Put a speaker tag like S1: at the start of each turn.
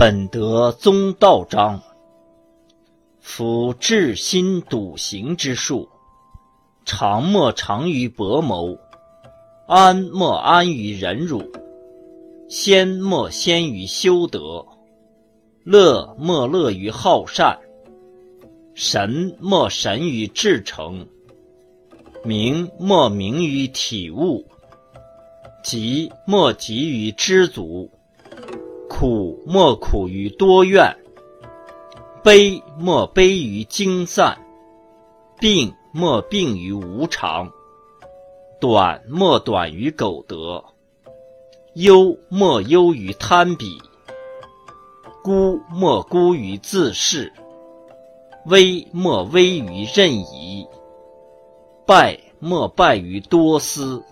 S1: 本德宗道章。夫至心笃行之术，常莫长于博谋，安莫安于忍辱，先莫先于修德，乐莫乐于好善，神莫神于至诚，明莫明于体悟，急莫急于知足。苦莫苦于多怨，悲莫悲于精散，病莫病于无常，短莫短于苟得，忧莫忧于贪比，孤莫孤于自恃，危莫危于任疑，败莫败于多思。